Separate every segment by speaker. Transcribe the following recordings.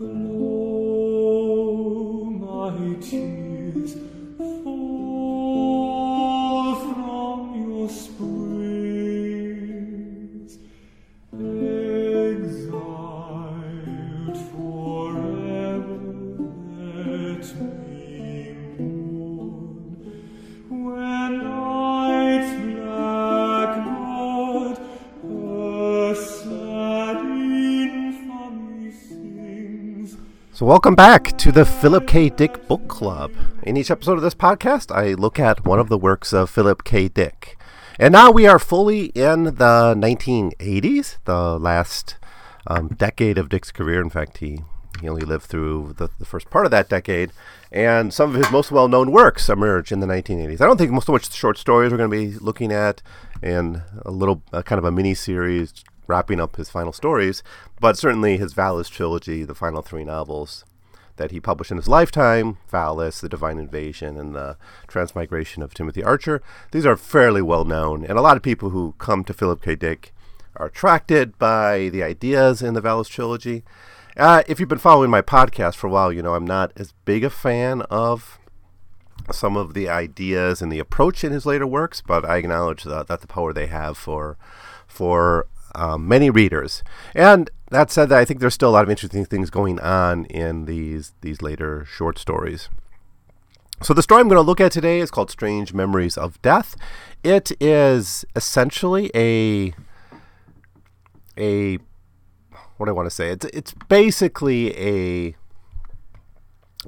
Speaker 1: Flow,
Speaker 2: welcome back to the Philip K. Dick Book Club. In each episode of this podcast, I look at one of the works of Philip K. Dick. And now we are fully in the 1980s, the last um, decade of Dick's career. In fact, he, he only lived through the, the first part of that decade. And some of his most well known works emerge in the 1980s. I don't think so much the short stories we're going to be looking at, and a little uh, kind of a mini series wrapping up his final stories, but certainly his Valis trilogy, the final three novels that he published in his lifetime Valis, The Divine Invasion, and The Transmigration of Timothy Archer. These are fairly well known, and a lot of people who come to Philip K. Dick are attracted by the ideas in the Valis trilogy. Uh, if you've been following my podcast for a while, you know I'm not as big a fan of some of the ideas and the approach in his later works, but I acknowledge that, that the power they have for for um, many readers. And that said, I think there's still a lot of interesting things going on in these these later short stories. So the story I'm going to look at today is called "Strange Memories of Death." It is essentially a a what do I want to say? It's it's basically a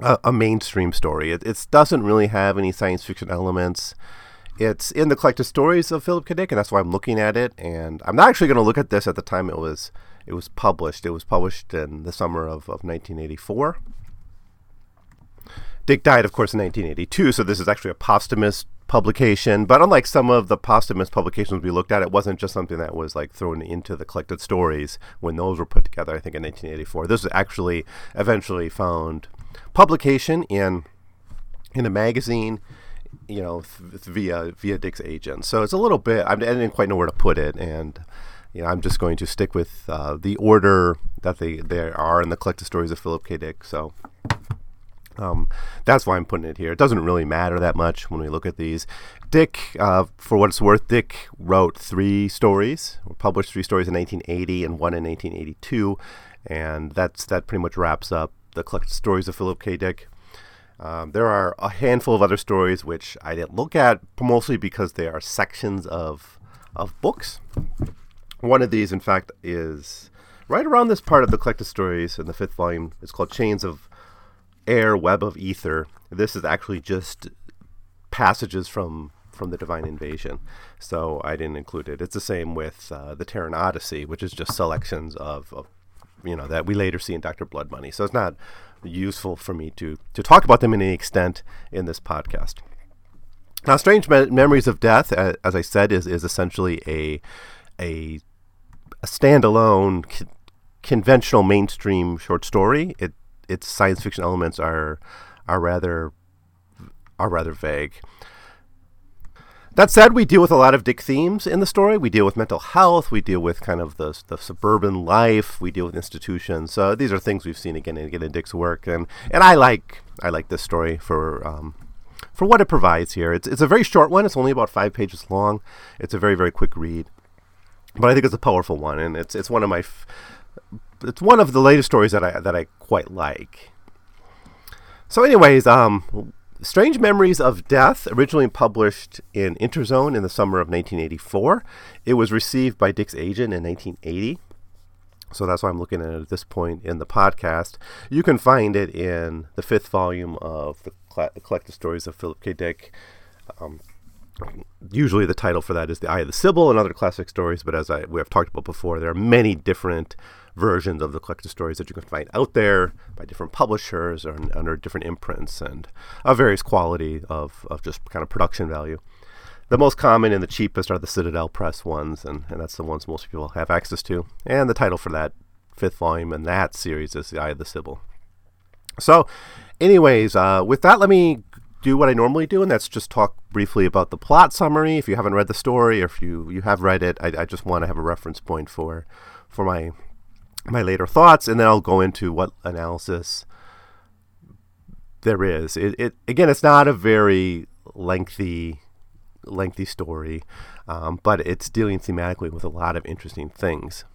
Speaker 2: a, a mainstream story. It it doesn't really have any science fiction elements. It's in the collected stories of Philip K. Dick, and that's why I'm looking at it. And I'm not actually going to look at this at the time it was it was published. It was published in the summer of, of 1984. Dick died, of course, in 1982, so this is actually a posthumous publication. But unlike some of the posthumous publications we looked at, it wasn't just something that was like thrown into the collected stories when those were put together. I think in 1984, this was actually eventually found publication in in a magazine you know, th- via via Dick's agent. So it's a little bit. I didn't quite know where to put it, and you know, I'm just going to stick with uh, the order that they they are in the collected stories of Philip K. Dick. So. Um, that's why I'm putting it here. It doesn't really matter that much when we look at these. Dick, uh, for what it's worth, Dick wrote three stories, published three stories in 1980 and one in 1982, and that's that pretty much wraps up the collected stories of Philip K. Dick. Um, there are a handful of other stories which I didn't look at, mostly because they are sections of of books. One of these, in fact, is right around this part of the collected stories in the fifth volume. It's called Chains of Air, Web of Ether. This is actually just passages from from the Divine Invasion, so I didn't include it. It's the same with uh, the Terran Odyssey, which is just selections of, of you know that we later see in Doctor Blood Money. So it's not useful for me to to talk about them in any extent in this podcast. Now, Strange Me- Memories of Death, uh, as I said, is is essentially a a, a standalone c- conventional mainstream short story. It its science fiction elements are are rather are rather vague. That said, we deal with a lot of Dick themes in the story. We deal with mental health. We deal with kind of the, the suburban life. We deal with institutions. So these are things we've seen again and again in Dick's work, and, and I like I like this story for um, for what it provides here. It's it's a very short one. It's only about five pages long. It's a very very quick read, but I think it's a powerful one, and it's it's one of my f- it's one of the latest stories that I that I quite like. So, anyways, um, Strange Memories of Death, originally published in Interzone in the summer of 1984. It was received by Dick's agent in 1980. So that's why I'm looking at it at this point in the podcast. You can find it in the fifth volume of the Collected Stories of Philip K. Dick. Um, usually the title for that is The Eye of the Sibyl and other classic stories, but as I, we have talked about before, there are many different versions of the collected stories that you can find out there by different publishers or under different imprints and of various quality of, of just kind of production value. The most common and the cheapest are the Citadel Press ones, and, and that's the ones most people have access to. And the title for that fifth volume in that series is The Eye of the Sibyl. So, anyways, uh, with that, let me do what I normally do, and that's just talk briefly about the plot summary. If you haven't read the story, or if you, you have read it, I, I just want to have a reference point for for my my later thoughts, and then I'll go into what analysis there is. It, it again, it's not a very lengthy lengthy story, um, but it's dealing thematically with a lot of interesting things.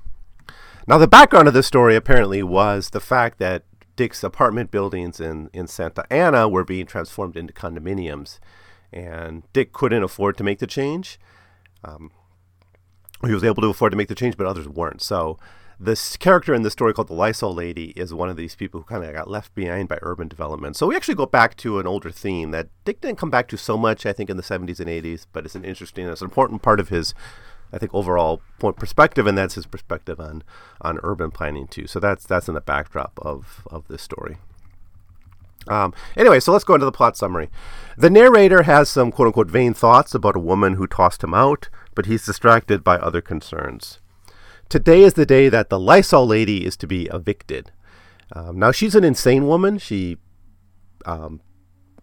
Speaker 2: Now, the background of this story apparently was the fact that Dick's apartment buildings in, in Santa Ana were being transformed into condominiums, and Dick couldn't afford to make the change. Um, he was able to afford to make the change, but others weren't. So this character in the story called the Lysol Lady is one of these people who kind of got left behind by urban development. So we actually go back to an older theme that Dick didn't come back to so much, I think, in the 70s and 80s, but it's an interesting, it's an important part of his, I think, overall point perspective, and that's his perspective on on urban planning too. So that's that's in the backdrop of of this story. Um, anyway, so let's go into the plot summary. The narrator has some quote unquote vain thoughts about a woman who tossed him out, but he's distracted by other concerns. Today is the day that the Lysol lady is to be evicted. Um, now she's an insane woman. She, um,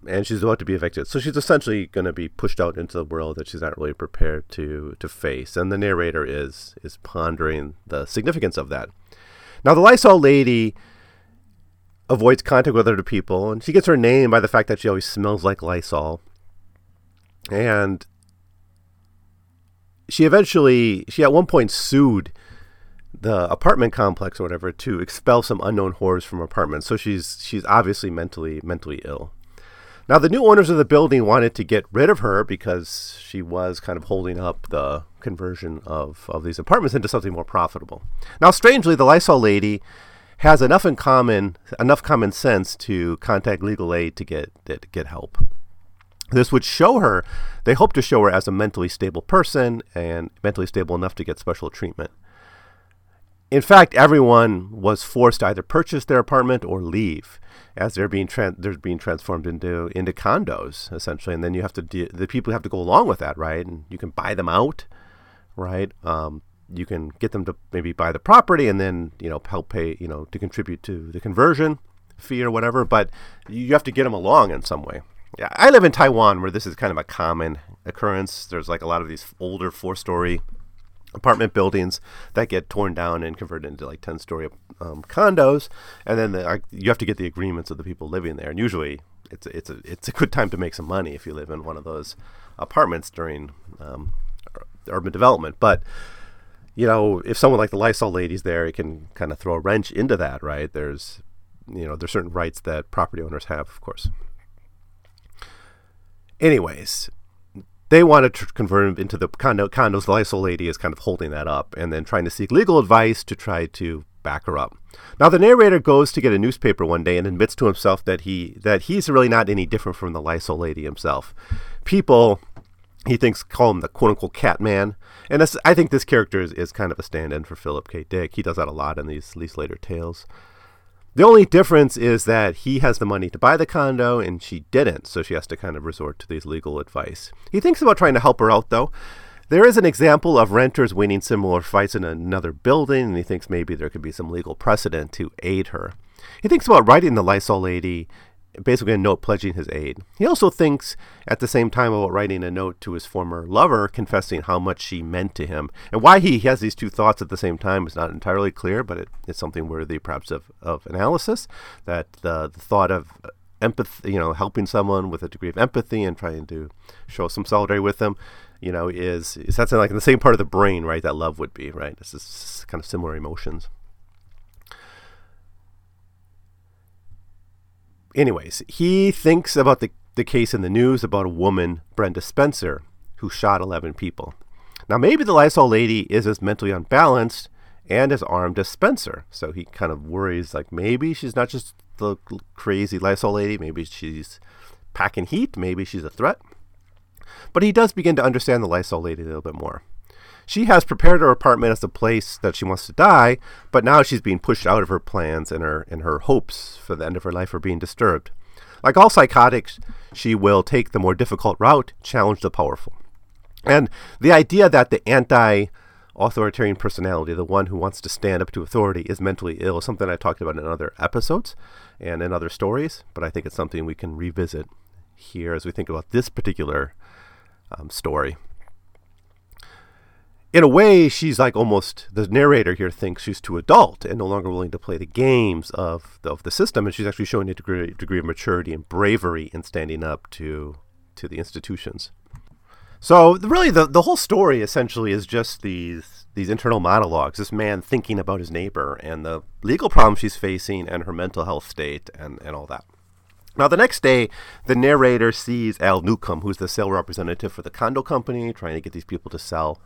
Speaker 2: and she's about to be evicted, so she's essentially going to be pushed out into the world that she's not really prepared to to face. And the narrator is is pondering the significance of that. Now the Lysol lady avoids contact with other people, and she gets her name by the fact that she always smells like Lysol. And she eventually, she at one point sued the apartment complex or whatever to expel some unknown horrors from apartments. So she's she's obviously mentally mentally ill. Now the new owners of the building wanted to get rid of her because she was kind of holding up the conversion of, of these apartments into something more profitable. Now strangely, the Lysol lady has enough in common enough common sense to contact legal aid to get to get help. This would show her, they hope to show her as a mentally stable person and mentally stable enough to get special treatment in fact, everyone was forced to either purchase their apartment or leave, as they're being tran- they're being transformed into into condos essentially, and then you have to de- the people have to go along with that, right? And you can buy them out, right? Um, you can get them to maybe buy the property and then you know help pay you know to contribute to the conversion fee or whatever, but you have to get them along in some way. Yeah, I live in Taiwan where this is kind of a common occurrence. There's like a lot of these older four-story apartment buildings that get torn down and converted into like 10 story um, condos and then the, you have to get the agreements of the people living there and usually it's a, it's a it's a good time to make some money if you live in one of those apartments during um, urban development. But you know if someone like the Lysol ladies there it can kind of throw a wrench into that right? There's you know there's certain rights that property owners have of course. Anyways they want to convert him into the condo, condos. The Lysol lady is kind of holding that up and then trying to seek legal advice to try to back her up. Now the narrator goes to get a newspaper one day and admits to himself that he that he's really not any different from the Lysol lady himself. People he thinks call him the quote unquote cat man. And I think this character is, is kind of a stand in for Philip K. Dick. He does that a lot in these, these later tales. The only difference is that he has the money to buy the condo and she didn't, so she has to kind of resort to these legal advice. He thinks about trying to help her out, though. There is an example of renters winning similar fights in another building, and he thinks maybe there could be some legal precedent to aid her. He thinks about writing the Lysol lady basically a note pledging his aid. He also thinks at the same time about writing a note to his former lover confessing how much she meant to him. And why he has these two thoughts at the same time is not entirely clear, but it, it's something worthy perhaps of, of analysis. That the, the thought of empathy, you know, helping someone with a degree of empathy and trying to show some solidarity with them, you know, is, is that's like in the same part of the brain, right, that love would be, right? This is kind of similar emotions. Anyways, he thinks about the, the case in the news about a woman, Brenda Spencer, who shot 11 people. Now, maybe the Lysol lady is as mentally unbalanced and as armed as Spencer. So he kind of worries, like, maybe she's not just the crazy Lysol lady, maybe she's packing heat, maybe she's a threat. But he does begin to understand the Lysol lady a little bit more. She has prepared her apartment as a place that she wants to die, but now she's being pushed out of her plans and her and her hopes for the end of her life are being disturbed. Like all psychotics, she will take the more difficult route, challenge the powerful. And the idea that the anti authoritarian personality, the one who wants to stand up to authority, is mentally ill, is something I talked about in other episodes and in other stories, but I think it's something we can revisit here as we think about this particular um, story in a way, she's like almost the narrator here thinks she's too adult and no longer willing to play the games of the, of the system, and she's actually showing a degree, degree of maturity and bravery in standing up to to the institutions. So really, the the whole story essentially is just these these internal monologues. This man thinking about his neighbor and the legal problems she's facing and her mental health state and and all that. Now, the next day, the narrator sees Al Newcomb, who's the sale representative for the condo company, trying to get these people to sell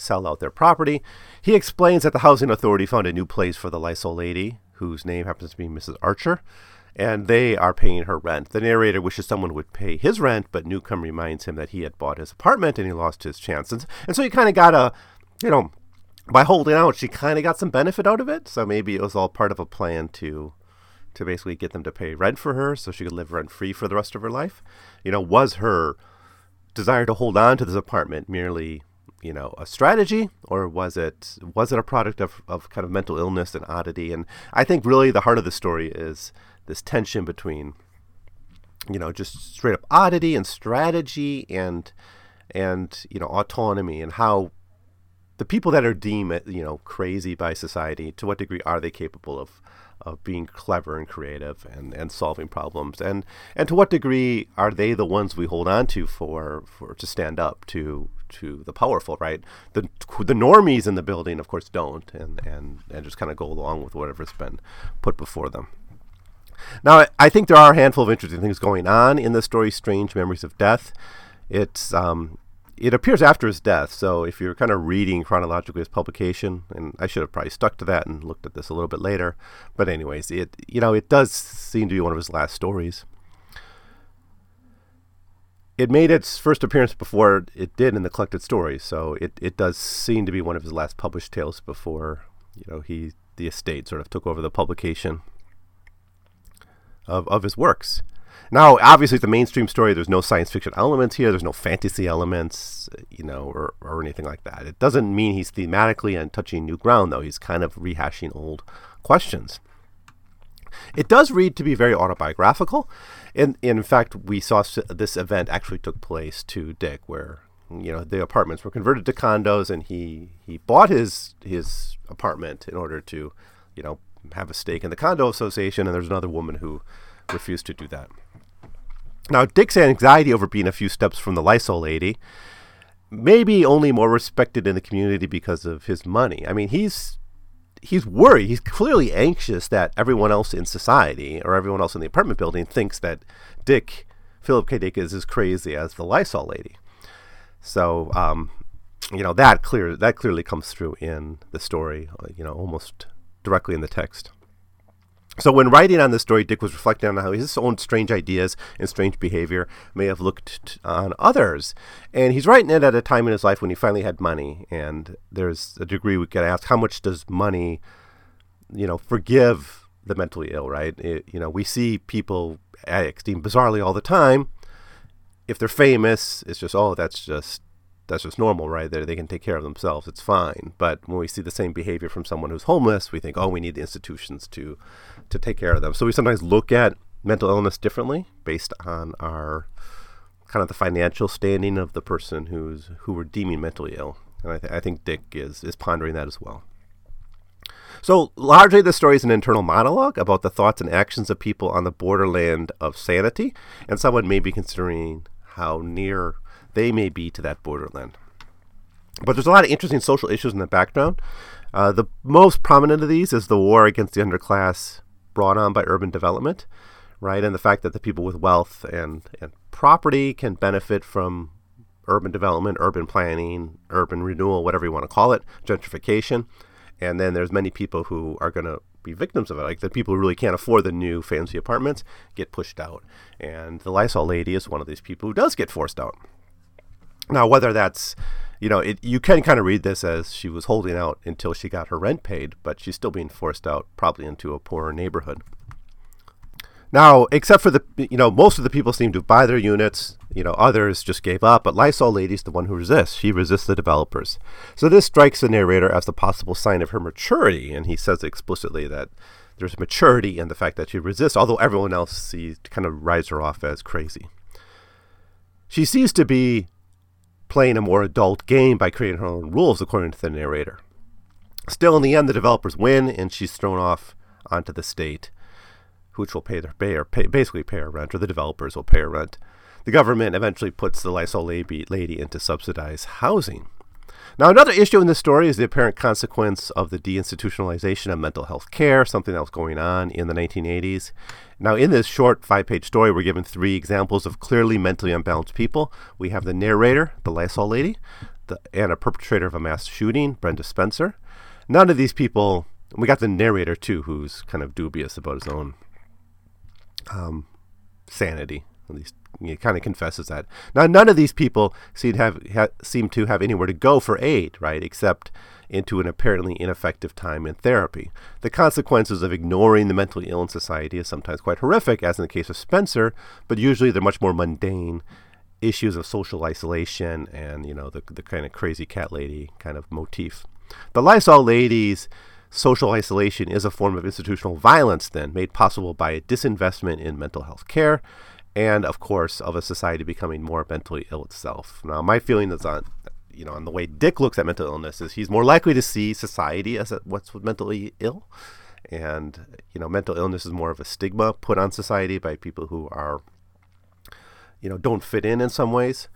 Speaker 2: sell out their property. He explains that the housing authority found a new place for the Lysol lady, whose name happens to be Mrs. Archer, and they are paying her rent. The narrator wishes someone would pay his rent, but Newcomb reminds him that he had bought his apartment and he lost his chance. And, and so he kind of got a, you know, by holding out, she kind of got some benefit out of it. So maybe it was all part of a plan to to basically get them to pay rent for her so she could live rent free for the rest of her life. You know, was her desire to hold on to this apartment merely, you know, a strategy or was it was it a product of, of kind of mental illness and oddity? And I think really the heart of the story is this tension between you know, just straight up oddity and strategy and and you know autonomy and how the people that are deemed you know crazy by society to what degree are they capable of of being clever and creative and, and solving problems and and to what degree are they the ones we hold on to for for to stand up to to the powerful right the the normies in the building of course don't and and and just kind of go along with whatever's been put before them now I think there are a handful of interesting things going on in the story strange memories of death it's um it appears after his death. So if you're kind of reading chronologically his publication, and I should have probably stuck to that and looked at this a little bit later. But anyways, it you know it does seem to be one of his last stories. It made its first appearance before it did in the collected stories, so it, it does seem to be one of his last published tales before you know he the estate sort of took over the publication of of his works. Now, obviously, it's a mainstream story. There's no science fiction elements here. There's no fantasy elements, you know, or, or anything like that. It doesn't mean he's thematically and touching new ground, though. He's kind of rehashing old questions. It does read to be very autobiographical. In, in fact, we saw this event actually took place to Dick, where you know the apartments were converted to condos, and he he bought his his apartment in order to, you know, have a stake in the condo association. And there's another woman who refused to do that. Now, Dick's anxiety over being a few steps from the Lysol lady may be only more respected in the community because of his money. I mean, he's he's worried. He's clearly anxious that everyone else in society or everyone else in the apartment building thinks that Dick, Philip K. Dick, is as crazy as the Lysol lady. So, um, you know, that clear that clearly comes through in the story. You know, almost directly in the text. So, when writing on this story, Dick was reflecting on how his own strange ideas and strange behavior may have looked on others. And he's writing it at a time in his life when he finally had money. And there's a degree we could ask how much does money, you know, forgive the mentally ill, right? It, you know, we see people acting bizarrely all the time. If they're famous, it's just, oh, that's just that's just normal, right? They, they can take care of themselves. It's fine. But when we see the same behavior from someone who's homeless, we think, oh, we need the institutions to to take care of them. So we sometimes look at mental illness differently based on our kind of the financial standing of the person who's who we're deeming mentally ill. And I, th- I think Dick is is pondering that as well. So largely, the story is an internal monologue about the thoughts and actions of people on the borderland of sanity, and someone may be considering how near they may be to that borderland. But there's a lot of interesting social issues in the background. Uh, the most prominent of these is the war against the underclass brought on by urban development, right? And the fact that the people with wealth and, and property can benefit from urban development, urban planning, urban renewal, whatever you want to call it, gentrification. And then there's many people who are going to be victims of it. Like the people who really can't afford the new fancy apartments get pushed out. And the Lysol lady is one of these people who does get forced out. Now, whether that's, you know, it, you can kind of read this as she was holding out until she got her rent paid, but she's still being forced out probably into a poorer neighborhood. Now, except for the, you know, most of the people seem to buy their units. You know, others just gave up. But Lysol Lady's the one who resists. She resists the developers. So this strikes the narrator as the possible sign of her maturity, and he says explicitly that there's maturity in the fact that she resists, although everyone else sees kind of writes her off as crazy. She seems to be playing a more adult game by creating her own rules, according to the narrator. Still, in the end, the developers win, and she's thrown off onto the state, which will pay their pay or pay, basically pay her rent, or the developers will pay her rent. The government eventually puts the Lysol lady, lady into subsidized housing. Now, another issue in this story is the apparent consequence of the deinstitutionalization of mental health care, something that was going on in the 1980s. Now, in this short five page story, we're given three examples of clearly mentally unbalanced people. We have the narrator, the Lysol lady, the, and a perpetrator of a mass shooting, Brenda Spencer. None of these people, we got the narrator too, who's kind of dubious about his own um, sanity, at least he kind of confesses that. Now, none of these people seem to have ha, seem to have anywhere to go for aid, right? Except into an apparently ineffective time in therapy. The consequences of ignoring the mentally ill in society is sometimes quite horrific, as in the case of Spencer, but usually they're much more mundane issues of social isolation and you know the the kind of crazy cat lady kind of motif. The Lysol ladies social isolation is a form of institutional violence then made possible by a disinvestment in mental health care and of course of a society becoming more mentally ill itself. Now, my feeling is on you know on the way Dick looks at mental illness is he's more likely to see society as a, what's mentally ill, and you know mental illness is more of a stigma put on society by people who are you know don't fit in in some ways.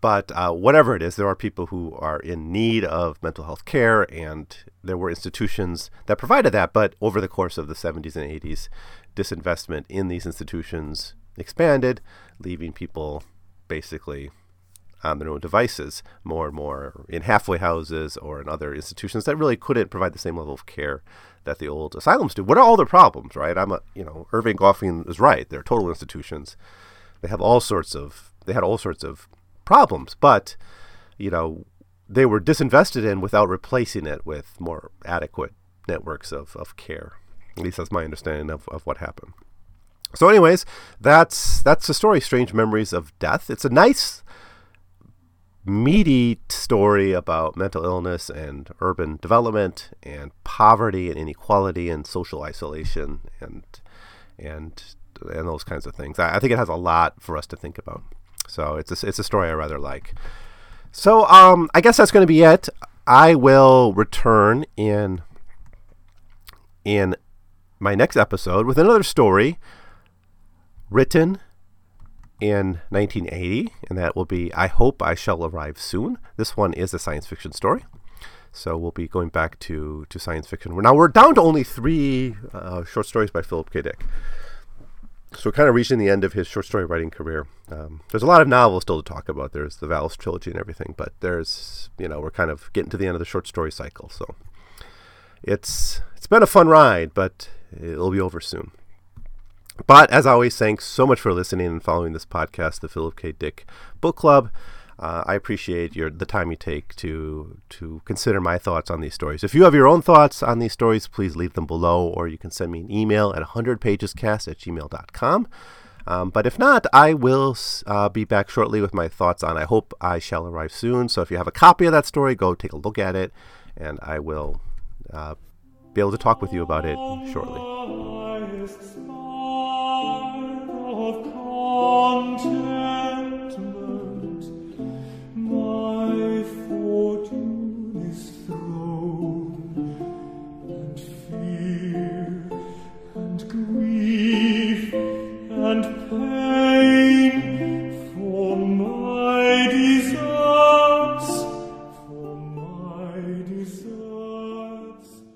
Speaker 2: But uh, whatever it is, there are people who are in need of mental health care, and there were institutions that provided that. But over the course of the 70s and 80s, disinvestment in these institutions expanded, leaving people basically on their own devices more and more in halfway houses or in other institutions that really couldn't provide the same level of care that the old asylums do. What are all their problems, right? I'm a, you know, Erving Goffman is right. They're total institutions. They have all sorts of, they had all sorts of problems, but, you know, they were disinvested in without replacing it with more adequate networks of, of care. At least that's my understanding of, of what happened. So, anyways, that's that's the story. Strange Memories of Death. It's a nice, meaty story about mental illness and urban development and poverty and inequality and social isolation and and and those kinds of things. I, I think it has a lot for us to think about. So it's a, it's a story I rather like. So um, I guess that's going to be it. I will return in in my next episode with another story written in 1980, and that will be I Hope I Shall Arrive Soon. This one is a science fiction story. So we'll be going back to, to science fiction. Now we're down to only three uh, short stories by Philip K. Dick. So we're kind of reaching the end of his short story writing career. Um, there's a lot of novels still to talk about. There's the Valis trilogy and everything, but there's you know we're kind of getting to the end of the short story cycle. So it's it's been a fun ride, but it'll be over soon. But as always, thanks so much for listening and following this podcast, the Philip K. Dick Book Club. Uh, I appreciate your the time you take to to consider my thoughts on these stories. If you have your own thoughts on these stories, please leave them below, or you can send me an email at 100pagescast at gmail.com. Um, but if not, I will uh, be back shortly with my thoughts on I Hope I Shall Arrive Soon. So if you have a copy of that story, go take a look at it, and I will uh, be able to talk with you about it shortly.